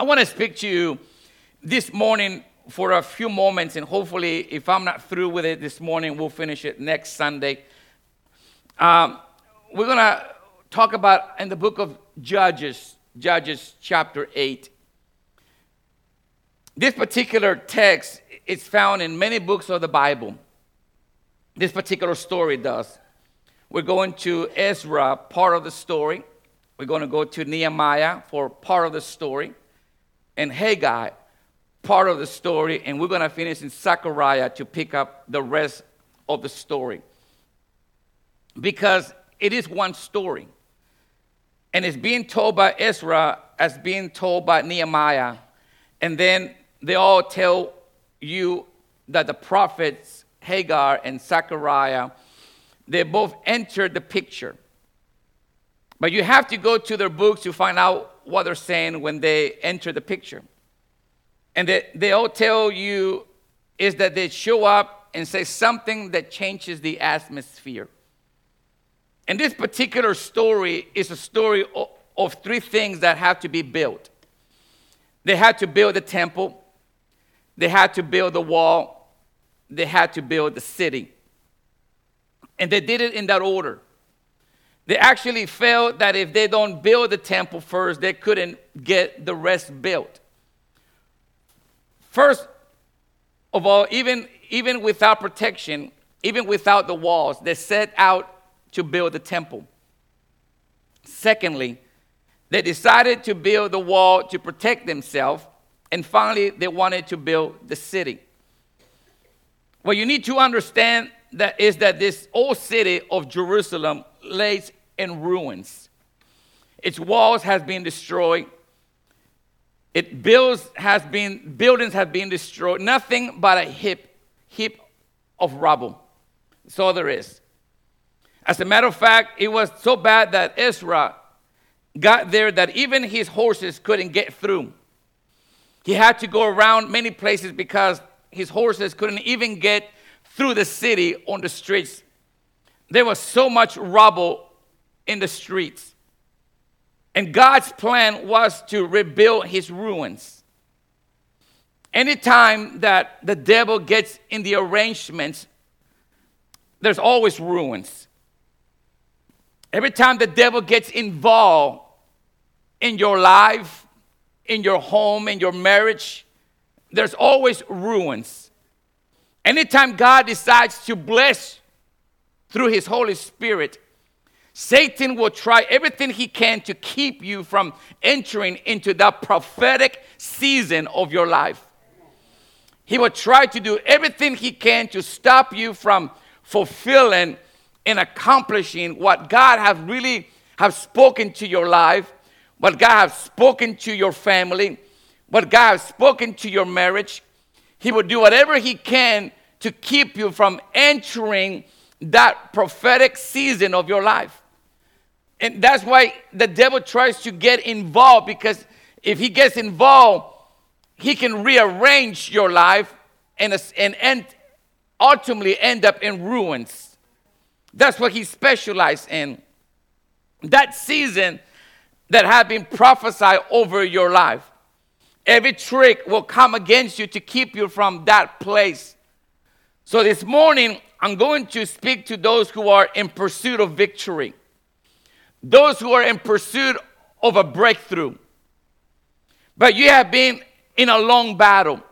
I want to speak to you this morning for a few moments, and hopefully, if I'm not through with it this morning, we'll finish it next Sunday. Um, we're going to talk about in the book of Judges, Judges chapter 8. This particular text is found in many books of the Bible. This particular story does. We're going to Ezra, part of the story. We're going to go to Nehemiah for part of the story, and Haggai, part of the story, and we're going to finish in Zechariah to pick up the rest of the story. Because it is one story, and it's being told by Ezra as being told by Nehemiah, and then they all tell you that the prophets Haggai and Zechariah they both entered the picture. But you have to go to their books to find out what they're saying when they enter the picture. And they, they all tell you is that they show up and say something that changes the atmosphere. And this particular story is a story of, of three things that have to be built. They had to build the temple, they had to build the wall, they had to build the city. And they did it in that order. They actually felt that if they don't build the temple first, they couldn't get the rest built. First of all, even, even without protection, even without the walls, they set out to build the temple. Secondly, they decided to build the wall to protect themselves. And finally, they wanted to build the city. What you need to understand that is that this old city of Jerusalem lays in ruins. Its walls has been destroyed. It builds has been buildings have been destroyed. Nothing but a heap heap of rubble. That's all there is. As a matter of fact, it was so bad that Ezra got there that even his horses couldn't get through. He had to go around many places because his horses couldn't even get through the city on the streets. There was so much rubble in the streets. And God's plan was to rebuild his ruins. Anytime that the devil gets in the arrangements, there's always ruins. Every time the devil gets involved in your life, in your home, in your marriage, there's always ruins. Anytime God decides to bless through His Holy Spirit, Satan will try everything he can to keep you from entering into that prophetic season of your life. He will try to do everything he can to stop you from fulfilling and accomplishing what God has really have spoken to your life, what God has spoken to your family, what God has spoken to your marriage, he will do whatever He can to keep you from entering that prophetic season of your life. And that's why the devil tries to get involved because if he gets involved, he can rearrange your life and, and end, ultimately end up in ruins. That's what he specialized in. That season that had been prophesied over your life. Every trick will come against you to keep you from that place. So this morning, I'm going to speak to those who are in pursuit of victory, those who are in pursuit of a breakthrough. But you have been in a long battle.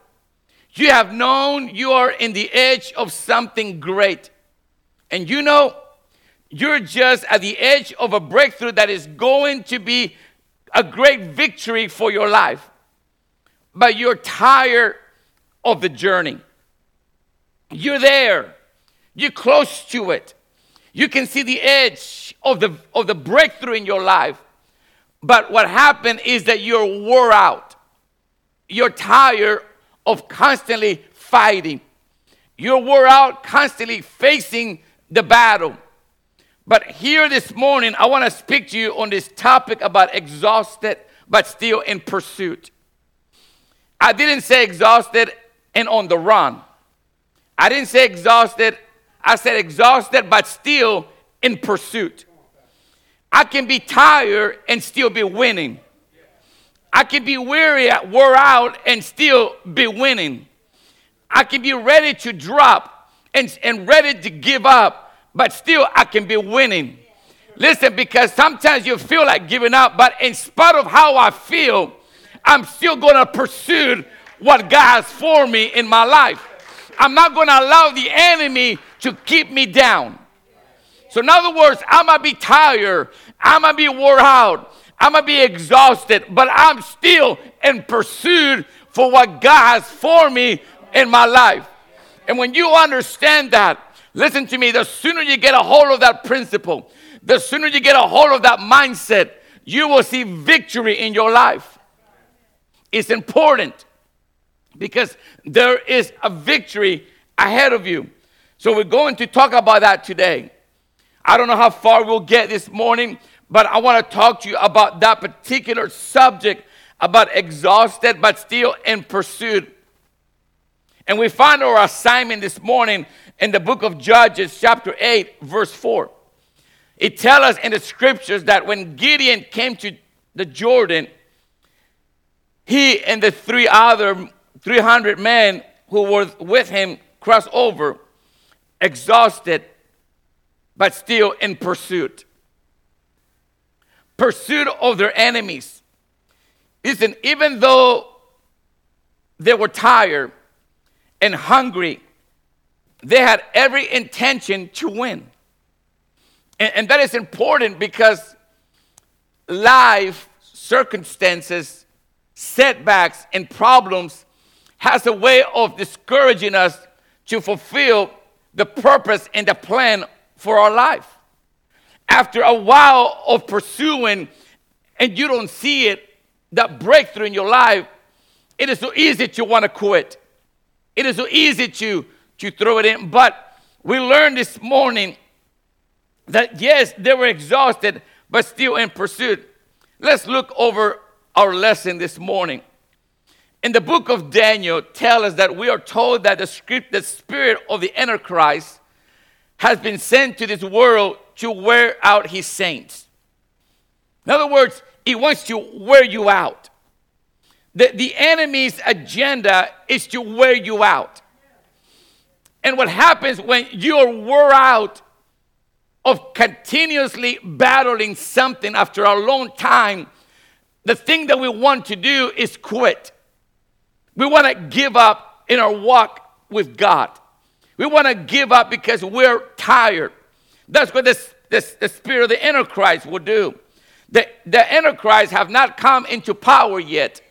You have known you are in the edge of something great. And you know, you're just at the edge of a breakthrough that is going to be a great victory for your life but you're tired of the journey. You're there, you're close to it. You can see the edge of the, of the breakthrough in your life. But what happened is that you're wore out. You're tired of constantly fighting. You're wore out constantly facing the battle. But here this morning, I want to speak to you on this topic about exhausted but still in pursuit. I didn't say exhausted and on the run. I didn't say exhausted. I said exhausted, but still in pursuit. I can be tired and still be winning. I can be weary, wore out, and still be winning. I can be ready to drop and, and ready to give up, but still I can be winning. Listen, because sometimes you feel like giving up, but in spite of how I feel, I'm still to pursue what God has for me in my life. I'm not to allow the enemy to keep me down. So, in other words, I might be tired, I might be wore out, I might be exhausted, but I'm still in pursuit for what God has for me in my life. And when you understand that, listen to me, the sooner you get a hold of that principle, the sooner you get a hold of that mindset, you will see victory in your life. It's important because there is a victory ahead of you. So we're going to talk about that today. I don't know how far we'll get this morning, but I want to talk to you about that particular subject about exhausted but still in pursuit. And we find our assignment this morning in the book of Judges, chapter 8, verse 4. It tells us in the scriptures that when Gideon came to the Jordan, he and the three other 300 men who were with him crossed over, exhausted, but still in pursuit. Pursuit of their enemies. Listen, even though they were tired and hungry, they had every intention to win. And, and that is important because life, circumstances, setbacks, and problems has a way of discouraging us to fulfill the purpose and the plan for our life. After a while of pursuing and you don't see it, that breakthrough in your life, it is so easy to want to quit. It is so easy to, to throw it in. But we learned this morning that yes, they were exhausted, but still in pursuit. Let's look over our lesson this morning in the book of Daniel tell us that we are told that the script, the spirit of the Antichrist has been sent to this world to wear out his saints. In other words, he wants to wear you out. The, the enemy's agenda is to wear you out. And what happens when you're wore out of continuously battling something after a long time, the thing that we want to do is quit. We want to give up in our walk with God. We want to give up because we're tired. That's what this, this, the spirit of the Antichrist will do. The, the Antichrist have not come into power yet.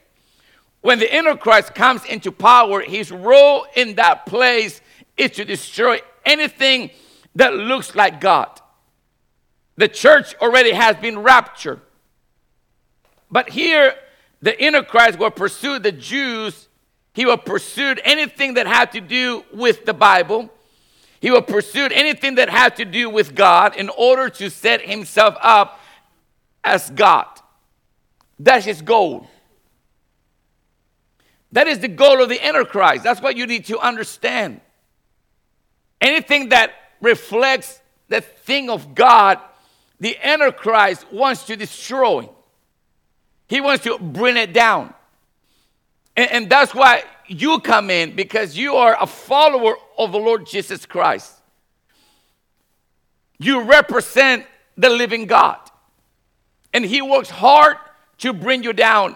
When the Antichrist comes into power, his role in that place is to destroy anything that looks like God. The church already has been raptured. But here, the Antichrist will pursue the Jews he will pursue anything that had to do with the Bible. He will pursue anything that had to do with God in order to set himself up as God. That's his goal. That is the goal of the Antichrist. That's what you need to understand. Anything that reflects the thing of God, the Antichrist wants to destroy. He wants to bring it down. And, and that's why you come in because you are a follower of the Lord Jesus Christ. You represent the living God. And He works hard to bring you down,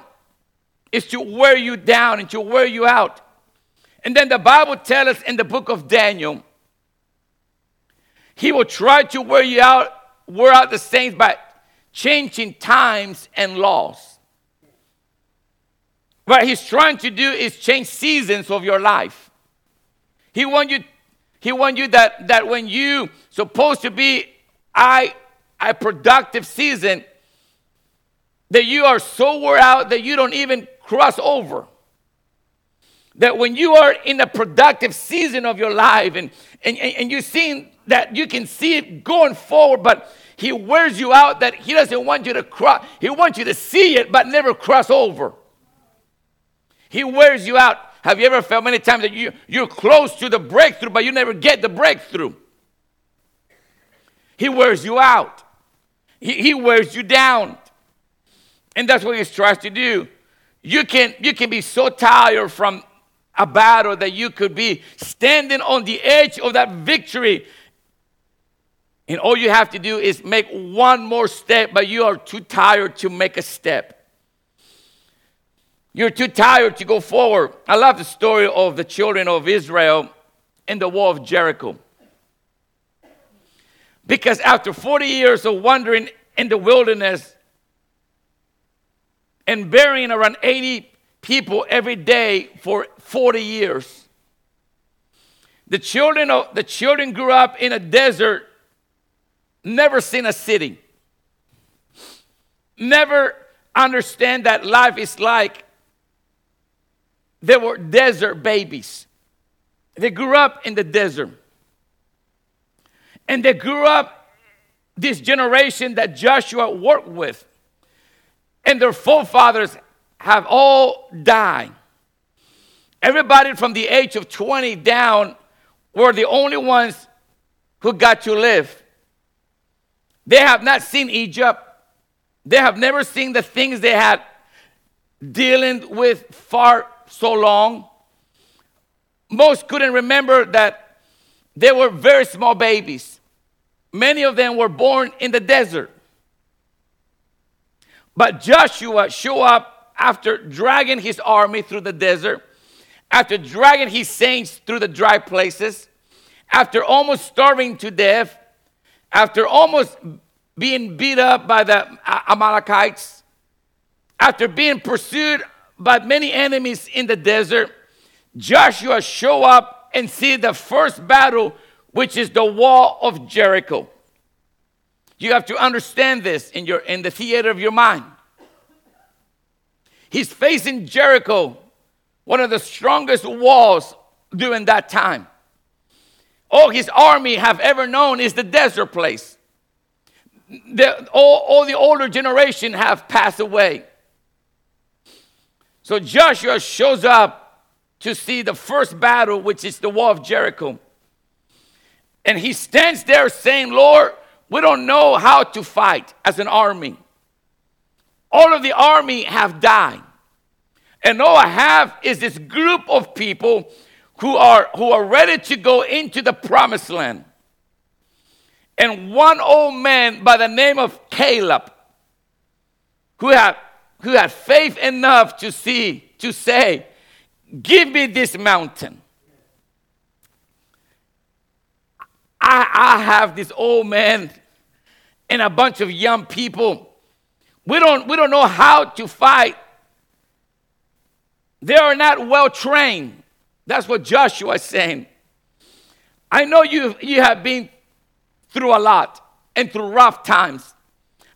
is to wear you down and to wear you out. And then the Bible tells us in the book of Daniel, He will try to wear you out, wear out the saints by changing times and laws. What he's trying to do is change seasons of your life. He want you, he want you that, that when you supposed to be I, a productive season, that you are so wore out that you don't even cross over. That when you are in a productive season of your life and, and, and you're seeing that you can see it going forward, but he wears you out that he doesn't want you to cross, he wants you to see it but never cross over. He wears you out. Have you ever felt many times that you, you're close to the breakthrough, but you never get the breakthrough? He wears you out, he, he wears you down. And that's what he tries to do You can, you can be so tired from a battle that you could be standing on the edge of that victory. And all you have to do is make one more step, but you are too tired to make a step. You're too tired to go forward. I love the story of the children of Israel in the wall of Jericho. Because after 40 years of wandering in the wilderness and burying around 80 people every day for 40 years, the children, of, the children grew up in a desert, never seen a city, never understand that life is like they were desert babies. They grew up in the desert. And they grew up this generation that Joshua worked with. And their forefathers have all died. Everybody from the age of 20 down were the only ones who got to live. They have not seen Egypt. They have never seen the things they had dealing with far so long. Most couldn't remember that they were very small babies. Many of them were born in the desert. But Joshua showed up after dragging his army through the desert, after dragging his saints through the dry places, after almost starving to death, after almost being beat up by the Amalekites, after being pursued by many enemies in the desert, Joshua show up and see the first battle, which is the wall of Jericho. You have to understand this in, your, in the theater of your mind. He's facing Jericho, one of the strongest walls during that time. All his army have ever known is the desert place. The, all, all the older generation have passed away. So Joshua shows up to see the first battle, which is the wall of Jericho. And he stands there saying, Lord, we don't know how to fight as an army. All of the army have died. And all I have is this group of people who are, who are ready to go into the promised land. And one old man by the name of Caleb, who had who had faith enough to see, to say, Give me this mountain. I, I have this old man and a bunch of young people. We don't, we don't know how to fight. They are not well trained. That's what Joshua is saying. I know you, you have been through a lot and through rough times.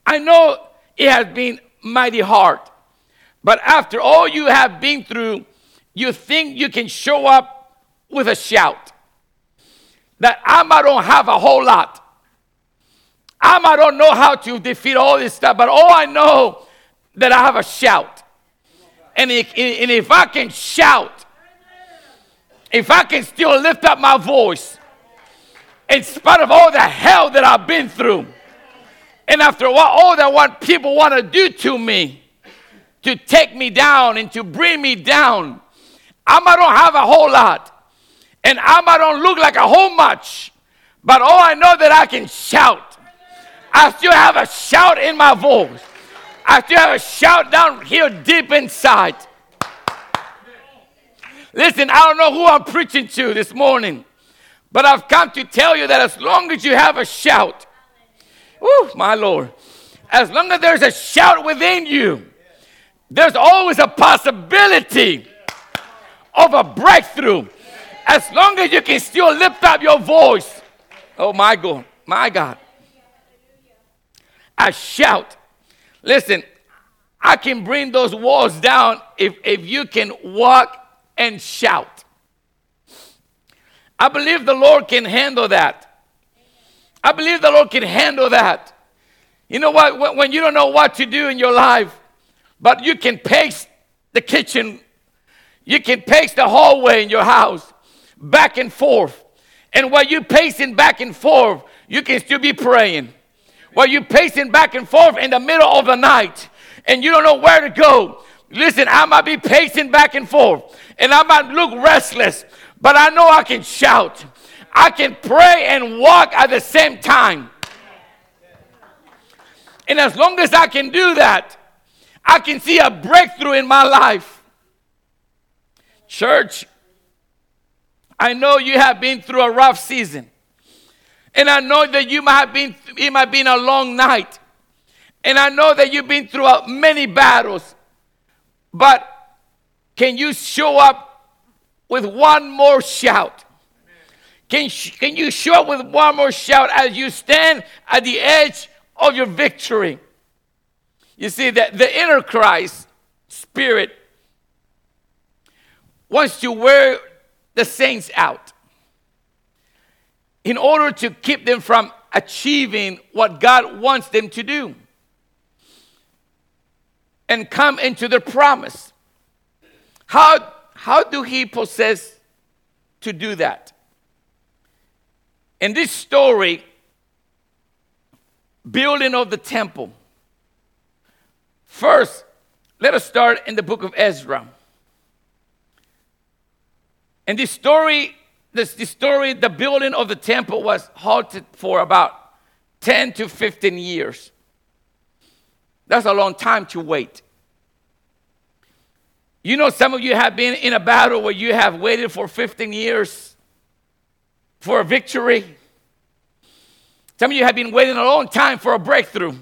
I know it has been mighty heart. But after all you have been through, you think you can show up with a shout. That I don't have a whole lot. I don't know how to defeat all this stuff, but all I know that I have a shout. And if, and if I can shout, if I can still lift up my voice, in spite of all the hell that I've been through, and after a while, all that what people want to do to me, to take me down and to bring me down, I don't have a whole lot. And I don't look like a whole much. But all I know that I can shout. I still have a shout in my voice. I still have a shout down here deep inside. Listen, I don't know who I'm preaching to this morning, but I've come to tell you that as long as you have a shout, Woo, my Lord. As long as there's a shout within you, there's always a possibility of a breakthrough. As long as you can still lift up your voice. Oh, my God. My God. A shout. Listen, I can bring those walls down if, if you can walk and shout. I believe the Lord can handle that. I believe the Lord can handle that. You know what? When you don't know what to do in your life, but you can pace the kitchen, you can pace the hallway in your house back and forth. And while you're pacing back and forth, you can still be praying. While you're pacing back and forth in the middle of the night and you don't know where to go, Listen, I might be pacing back and forth and I might look restless, but I know I can shout. I can pray and walk at the same time. And as long as I can do that, I can see a breakthrough in my life. Church, I know you have been through a rough season. And I know that you might have been it might have been a long night. And I know that you've been through many battles. But can you show up with one more shout? Can, can you show up with one more shout as you stand at the edge of your victory? You see, that the Antichrist spirit wants to wear the saints out in order to keep them from achieving what God wants them to do and come into the promise. How, how do he possess to do that? In this story, building of the temple, first, let us start in the book of Ezra. And this story, this, this story, the building of the temple was halted for about 10 to 15 years. That's a long time to wait. You know, some of you have been in a battle where you have waited for 15 years for a victory. Some of you have been waiting a long time for a breakthrough.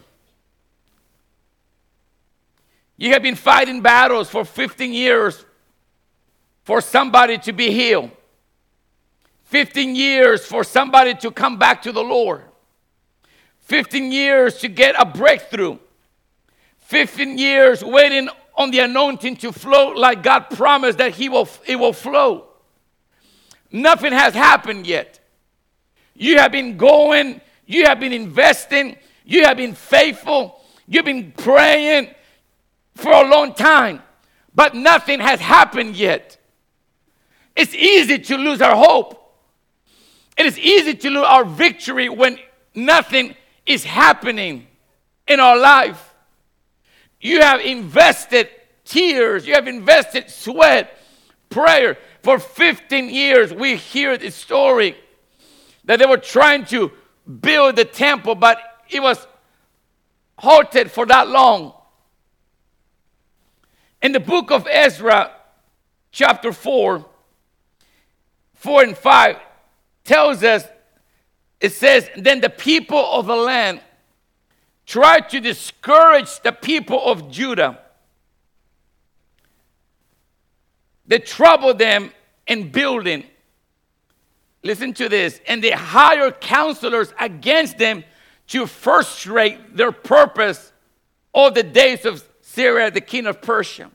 You have been fighting battles for 15 years for somebody to be healed, 15 years for somebody to come back to the Lord, 15 years to get a breakthrough, 15 years waiting on the anointing to flow like God promised that he will, it will flow. Nothing has happened yet. You have been going, you have been investing, you have been faithful, you've been praying for a long time, but nothing has happened yet. It's easy to lose our hope. It is easy to lose our victory when nothing is happening in our life. You have invested tears, you have invested sweat, prayer. For 15 years, we hear this story that they were trying to build the temple, but it was halted for that long. In the book of Ezra, chapter 4, 4 and 5 tells us, it says, Then the people of the land tried to discourage the people of Judah. They troubled them in building. Listen to this. And they hired counselors against them to frustrate their purpose all the days of Cyrus, the king of Persia,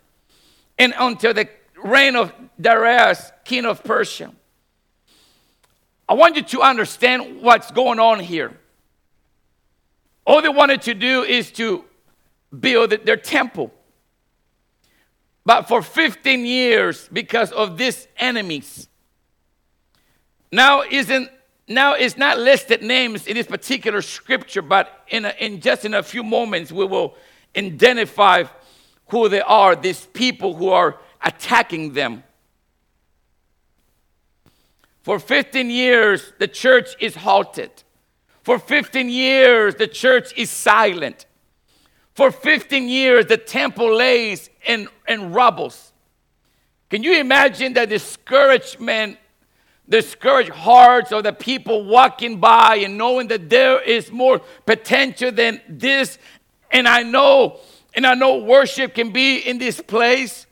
and until the reign of Darius, king of Persia. I want you to understand what's going on here. All they wanted to do is to build their temple. But for 15 years, because of these enemies, now isn't now it's not listed names in this particular scripture, but in, a, in just in a few moments we will identify who they are, these people who are attacking them. For 15 years, the church is halted. For 15 years, the church is silent. For 15 years, the temple lays in, in rubbles. Can you imagine the discouragement, discouraged hearts of the people walking by and knowing that there is more potential than this? And I know, and I know worship can be in this place.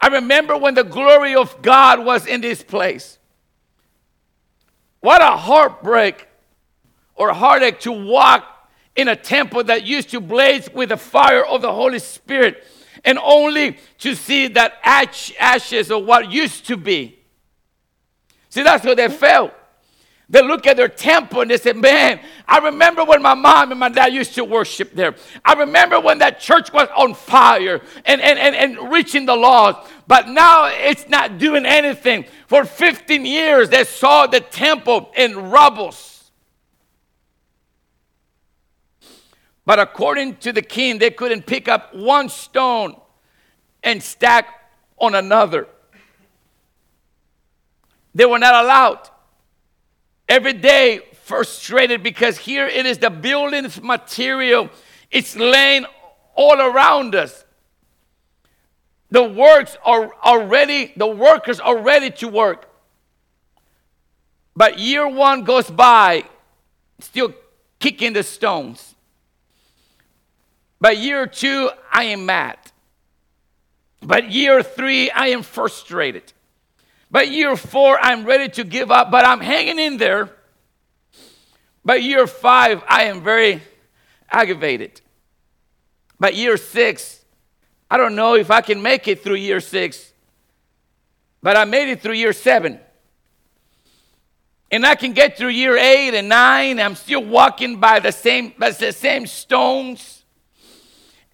I remember when the glory of God was in this place. What a heartbreak or heartache to walk in a temple that used to blaze with the fire of the Holy Spirit and only to see that ash, ashes of what used to be. See, that's what they felt. They look at their temple and they say, Man, I remember when my mom and my dad used to worship there. I remember when that church was on fire and, and, and, and reaching the lost. But now it's not doing anything. For 15 years, they saw the temple in rubbles. But according to the king, they couldn't pick up one stone and stack on another. They were not allowed. Every day, frustrated because here it is the building's material, it's laying all around us. The works are already, the workers are ready to work. But year one goes by, still kicking the stones. But year two, I am mad. But year three, I am frustrated. But year four, I'm ready to give up, but I'm hanging in there. But year five, I am very aggravated. But year six, I don't know if I can make it through year six, but I made it through year seven. And I can get through year eight and nine. I'm still walking by the same, by the same stones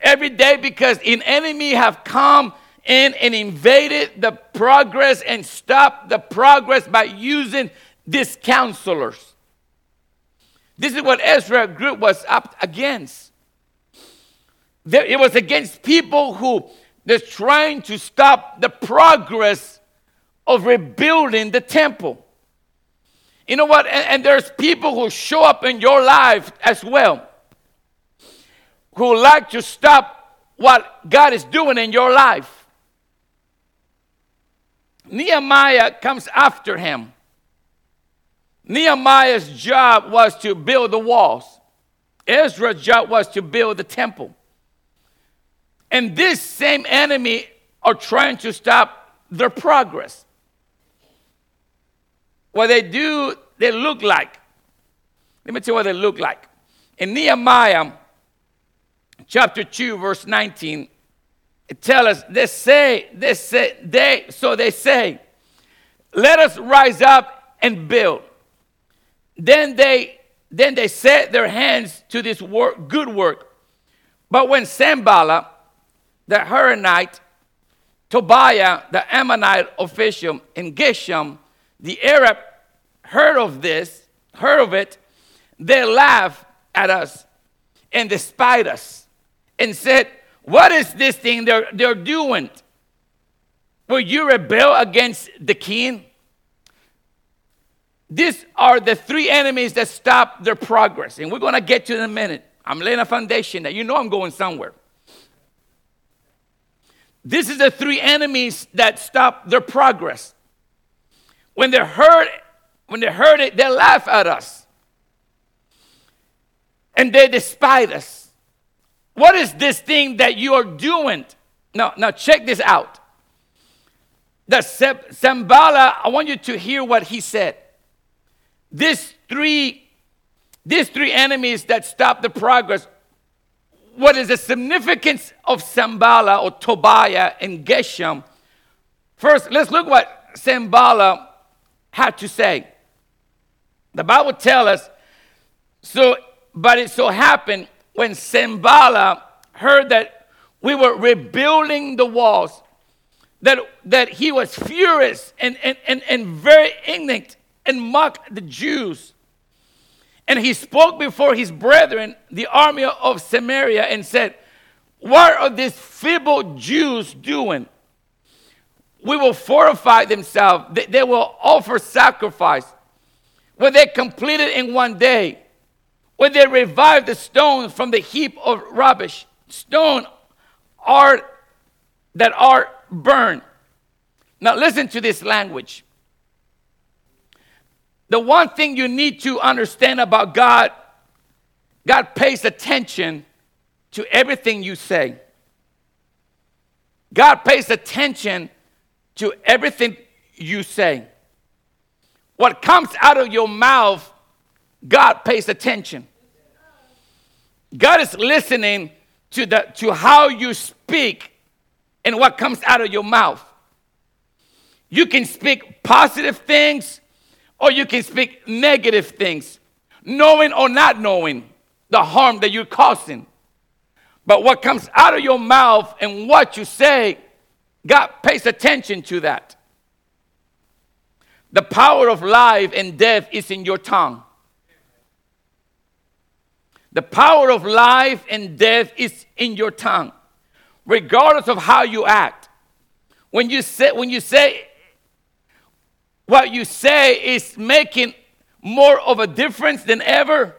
every day because an enemy have come in and invaded the progress and stopped the progress by using these counselors. This is what Ezra group was up against. It was against people who they're trying to stop the progress of rebuilding the temple. You know what? And there's people who show up in your life as well who like to stop what God is doing in your life. Nehemiah comes after him. Nehemiah's job was to build the walls. Ezra's job was to build the temple. And this same enemy are trying to stop their progress. What they do, they look like. Let me tell you what they look like. In Nehemiah chapter 2, verse 19, it tells us, they say, they say, they, so they say, let us rise up and build. Then they, then they set their hands to this work, good work. But when Sanballat, the Horonite, Tobiah, the Ammonite official, and Geshem, the Arab, heard of this, heard of it, they laughed at us and despised us and said, What is this thing they're, they're doing? Will you rebel against the king? These are the three enemies that stop their progress. And we're going to get to in a minute. I'm laying a foundation that you know I'm going somewhere. This is the three enemies that stop their progress. When they heard, when they heard it, they laugh at us. And they despise us. What is this thing that you are doing? Now, now check this out. The Sanballat, I want you to hear what he said. These three, these three enemies that stop the progress what is the significance of Sanballat or Tobiah and Geshem? First, let's look what Sanballat had to say. The Bible tells us, so, but it so happened when Sanballat heard that we were rebuilding the walls, that, that he was furious and, and, and, and very indignant and mocked the Jews. And he spoke before his brethren, the army of Samaria, and said, What are these feeble Jews doing? We will fortify themselves, they, they will offer sacrifice. When they complete it in one day, when they revive the stones from the heap of rubbish, stone are that are burned. Now listen to this language. The one thing you need to understand about God, God pays attention to everything you say. God pays attention to everything you say. What comes out of your mouth, God pays attention. God is listening to, the, to how you speak and what comes out of your mouth. You can speak positive things or you can speak negative things, knowing or not knowing the harm that you're causing. But what comes out of your mouth and what you say, God pays attention to that. The power of life and death is in your tongue. The power of life and death is in your tongue, regardless of how you act. When you say, when you say what you say is making more of a difference than ever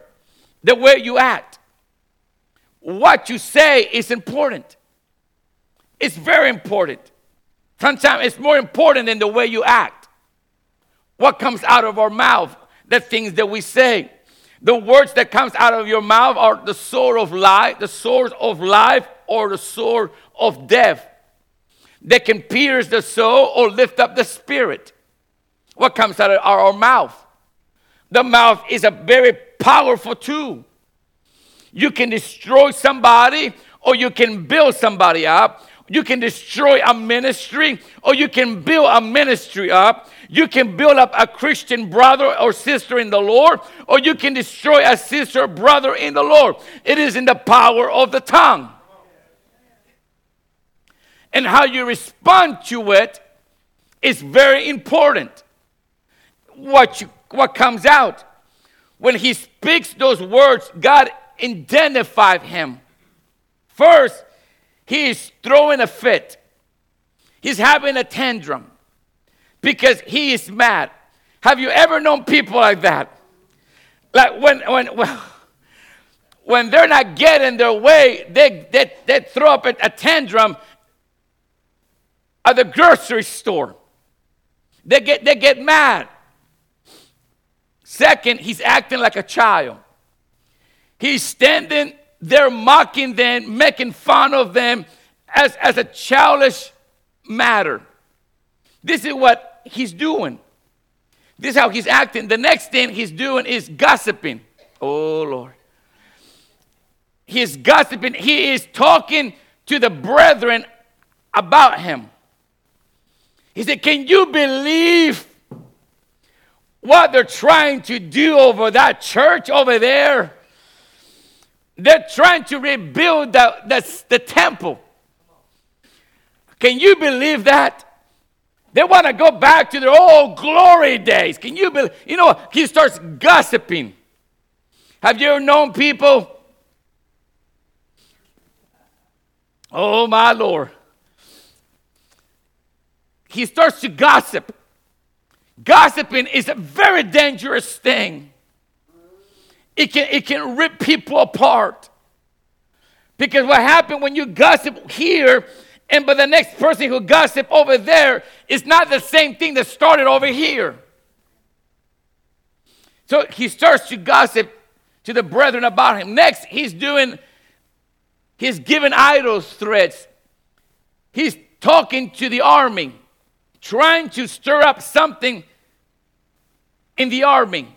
the way you act. What you say is important. It's very important. Sometimes it's more important than the way you act. What comes out of our mouth, the things that we say. The words that comes out of your mouth are the sword of life, the sword of life or the sword of death. They can pierce the soul or lift up the spirit. What comes out of our mouth? The mouth is a very powerful tool. You can destroy somebody or you can build somebody up. You can destroy a ministry or you can build a ministry up. You can build up a Christian brother or sister in the Lord or you can destroy a sister or brother in the Lord. It is in the power of the tongue. And how you respond to it is very important. What, you, what comes out. When he speaks those words, God identified him. First, he is throwing a fit. He's having a tantrum because he is mad. Have you ever known people like that? Like when when when they're not getting their way, they, they, they throw up a, a tantrum at the grocery store. They get, they get mad. Second, he's acting like a child. He's standing there mocking them, making fun of them as, as a childish matter. This is what he's doing. This is how he's acting. The next thing he's doing is gossiping. Oh, Lord. He's gossiping. He is talking to the brethren about him. He said, Can you believe what they're trying to do over that church over there? They're trying to rebuild the, the, the temple. Can you believe that? They want to go back to their old glory days. Can you believe? You know, he starts gossiping. Have you ever known people? Oh, my Lord. He starts to gossip. Gossiping is a very dangerous thing. It can, it can rip people apart. Because what happened when you gossip here and but the next person who gossip over there is not the same thing that started over here. So he starts to gossip to the brethren about him. Next, he's doing, he's giving idols threats. He's talking to the army, trying to stir up something in the army.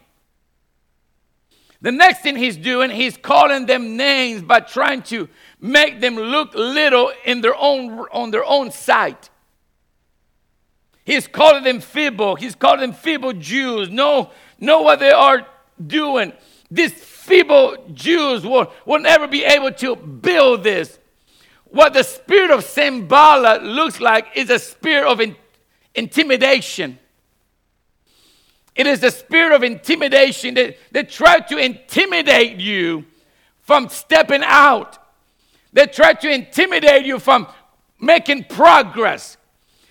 The next thing he's doing, he's calling them names by trying to make them look little in their own on their own sight. He's calling them feeble. He's calling them feeble Jews. Know, know what they are doing. These feeble Jews will, will never be able to build this. What the spirit of Sanballat looks like is a spirit of in, intimidation. It is the spirit of intimidation that, that try to intimidate you from stepping out. They try to intimidate you from making progress.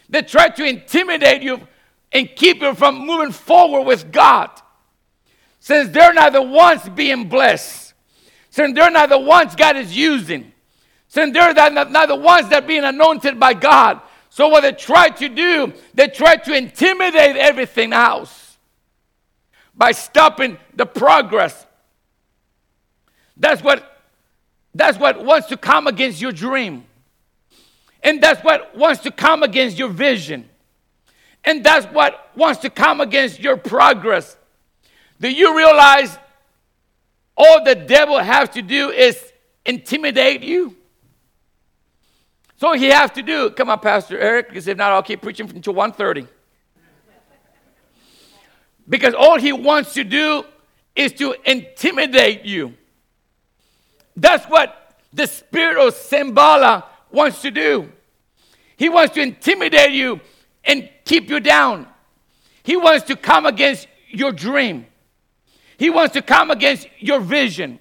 They try to intimidate you and keep you from moving forward with God. Since they're not the ones being blessed, since they're not the ones God is using, since they're not, the ones that are being anointed by God. So, what they try to do, they try to intimidate everything else by stopping the progress. That's what that's what wants to come against your dream. And that's what wants to come against your vision. And that's what wants to come against your progress. Do you realize all the devil has to do is intimidate you? So he has to do, come on, Pastor Eric, because if not, I'll keep preaching until 1.30. Because all he wants to do is to intimidate you. That's what the spirit of Sanballat wants to do. He wants to intimidate you and keep you down. He wants to come against your dream. He wants to come against your vision.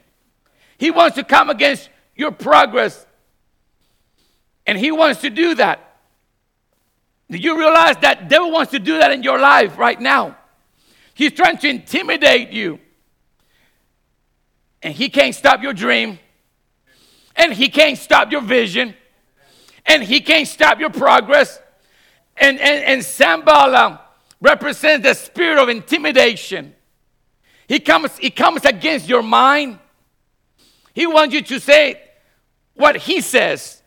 He wants to come against your progress. And he wants to do that. Do you realize that devil wants to do that in your life right now? He's trying to intimidate you. And he can't stop your dream. And he can't stop your vision. And he can't stop your progress. And, and, and Sanballat represents the spirit of intimidation. He comes, he comes against your mind. He wants you to say what he says.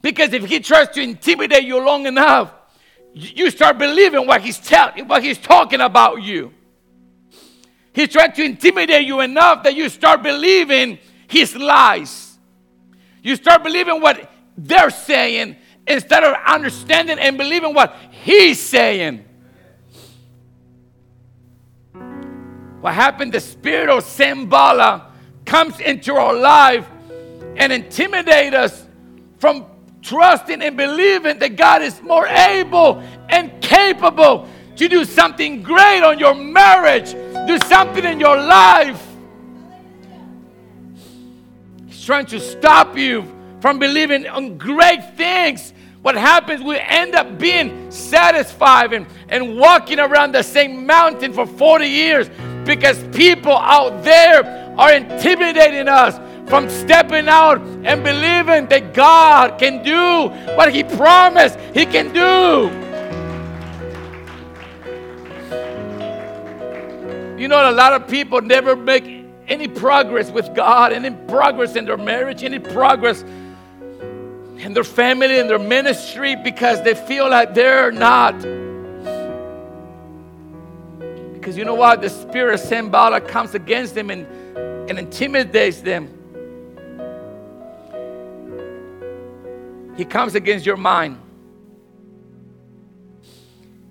Because if he tries to intimidate you long enough, you start believing what he's telling, what he's talking about you. He's trying to intimidate you enough that you start believing his lies. You start believing what they're saying instead of understanding and believing what he's saying. What happened? The spirit of Sanballat comes into our life and intimidate us from trusting and believing that God is more able and capable to do something great on your marriage, do something in your life. He's trying to stop you from believing on great things. What happens, we end up being satisfied and, and walking around the same mountain for 40 years because people out there are intimidating us from stepping out and believing that God can do what He promised He can do. You know, a lot of people never make any progress with God, any progress in their marriage, any progress in their family, in their ministry, because they feel like they're not. Because you know what? The spirit of Sanballat comes against them and, and intimidates them. He comes against your mind.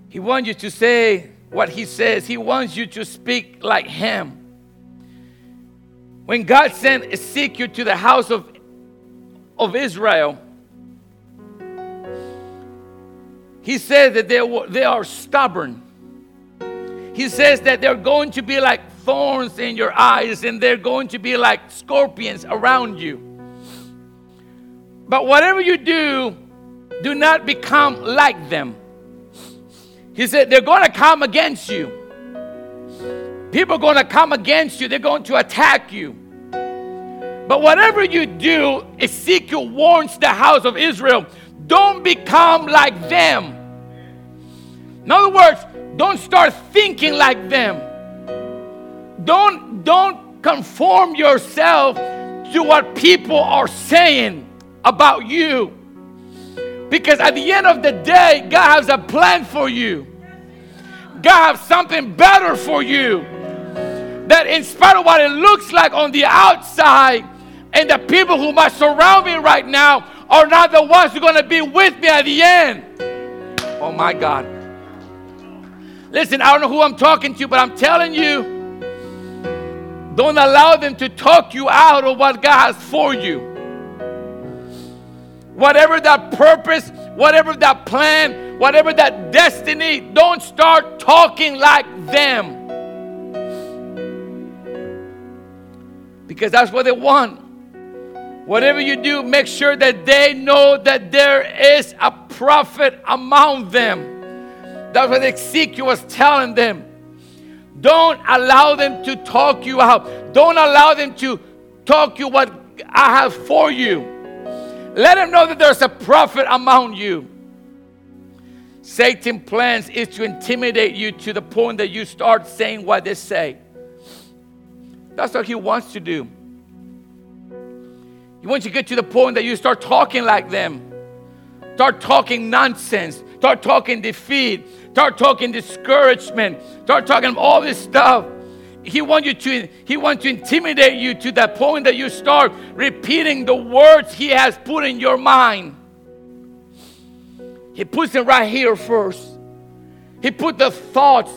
He wants you to say what he says, he wants you to speak like him. When God sent Ezekiel to the house of, of Israel, he said that they, were, they are stubborn. He says that they're going to be like thorns in your eyes and they're going to be like scorpions around you. But whatever you do, do not become like them. He said, they're going to come against you. People are going to come against you, they're going to attack you. But whatever you do, Ezekiel warns the house of Israel don't become like them. In other words, don't start thinking like them. Don't, don't conform yourself to what people are saying about you. Because at the end of the day, God has a plan for you. God has something better for you. That in spite of what it looks like on the outside, and the people who might surround me right now are not the ones who are going to be with me at the end. Oh my God. Listen, I don't know who I'm talking to, but I'm telling you, don't allow them to talk you out of what God has for you whatever that purpose, whatever that plan, whatever that destiny, don't start talking like them. Because that's what they want. Whatever you do, make sure that they know that there is a prophet among them. That's what Ezekiel was telling them. Don't allow them to talk you out. Don't allow them to talk you what I have for you. Let him know that there's a prophet among you. Satan plans is to intimidate you to the point that you start saying what they say. That's what he wants to do. He wants you to get to the point that you start talking like them. Start talking nonsense. Start talking defeat. Start talking discouragement. Start talking all this stuff. He wants you to he wants to intimidate you to that point that you start repeating the words he has put in your mind. He puts it right here first. He put the thoughts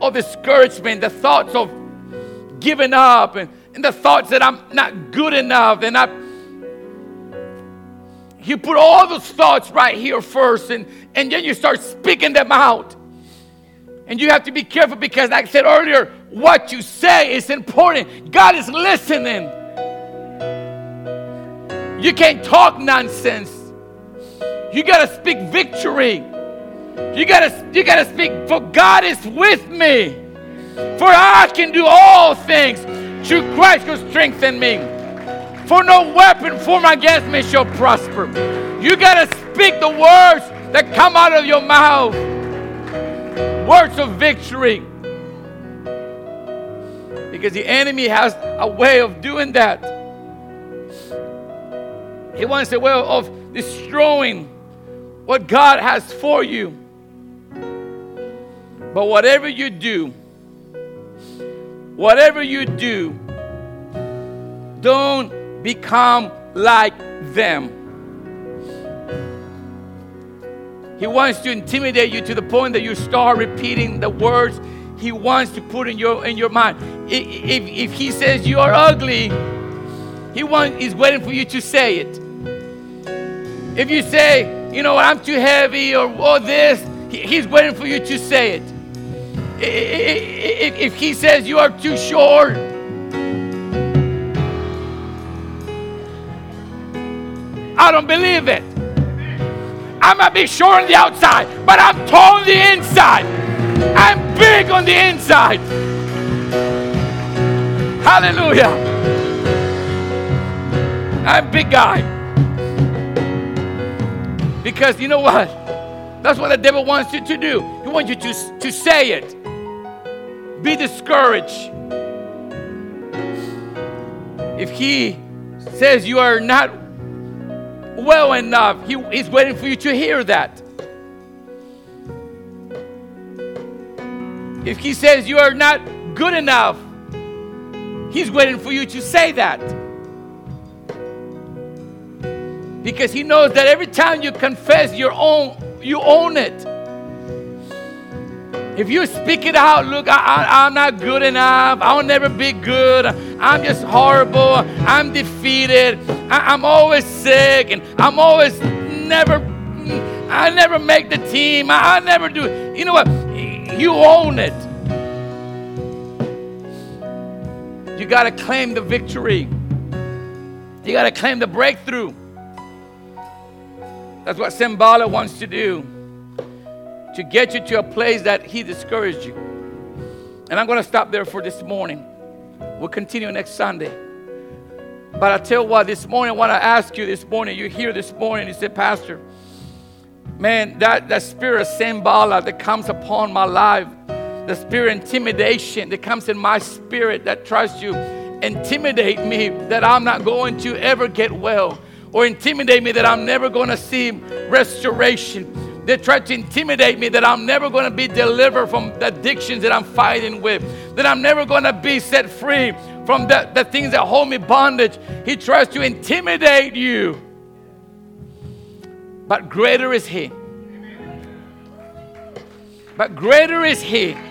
of discouragement, the thoughts of giving up, and, and the thoughts that I'm not good enough, and I he put all those thoughts right here first, and, and then you start speaking them out. And you have to be careful because, like I said earlier, what you say is important. God is listening. You can't talk nonsense. You got to speak victory. You gotta, you gotta speak, for God is with me. For I can do all things through Christ who strengthen me. For no weapon formed against me shall prosper. You gotta speak the words that come out of your mouth. Words of victory. Because the enemy has a way of doing that. He wants a way of destroying what God has for you. But whatever you do, whatever you do, don't become like them. He wants to intimidate you to the point that you start repeating the words he wants to put in your in your mind. If, if he says you are ugly, he wants he's waiting for you to say it. If you say, you know I'm too heavy or, or this, he, he's waiting for you to say it If, if he says you are too short, I don't believe it. I might be short on the outside, but I'm tall on the inside. I'm big on the inside. Hallelujah. I'm big guy. Because you know what? That's what the devil wants you to do. He wants you to, to say it be discouraged. If he says you are not well enough, he, he's waiting for you to hear that. If he says you are not good enough, he's waiting for you to say that. Because he knows that every time you confess your own, you own it. If you speak it out, look, I, am not good enough. I'll never be good. I'm just horrible. I'm defeated. I, I'm always sick and I'm always never, I never make the team. I, I never do. You know what? You own it. You got to claim the victory. You got to claim the breakthrough. That's what Sanballat wants to do to get you to a place that He discouraged you. And I'm going to stop there for this morning. We'll continue next Sunday. But I tell you what, this morning, I want to ask you this morning, you're here this morning, you say, Pastor, man, that, that spirit of Sanballat that comes upon my life, the spirit of intimidation that comes in my spirit that tries to intimidate me that I'm not going to ever get well, or intimidate me that I'm never going to see restoration they try to intimidate me that I'm never going to be delivered from the addictions that I'm fighting with, that I'm never going to be set free from the, the things that hold me bondage. He tries to intimidate you. But greater is He. But greater is He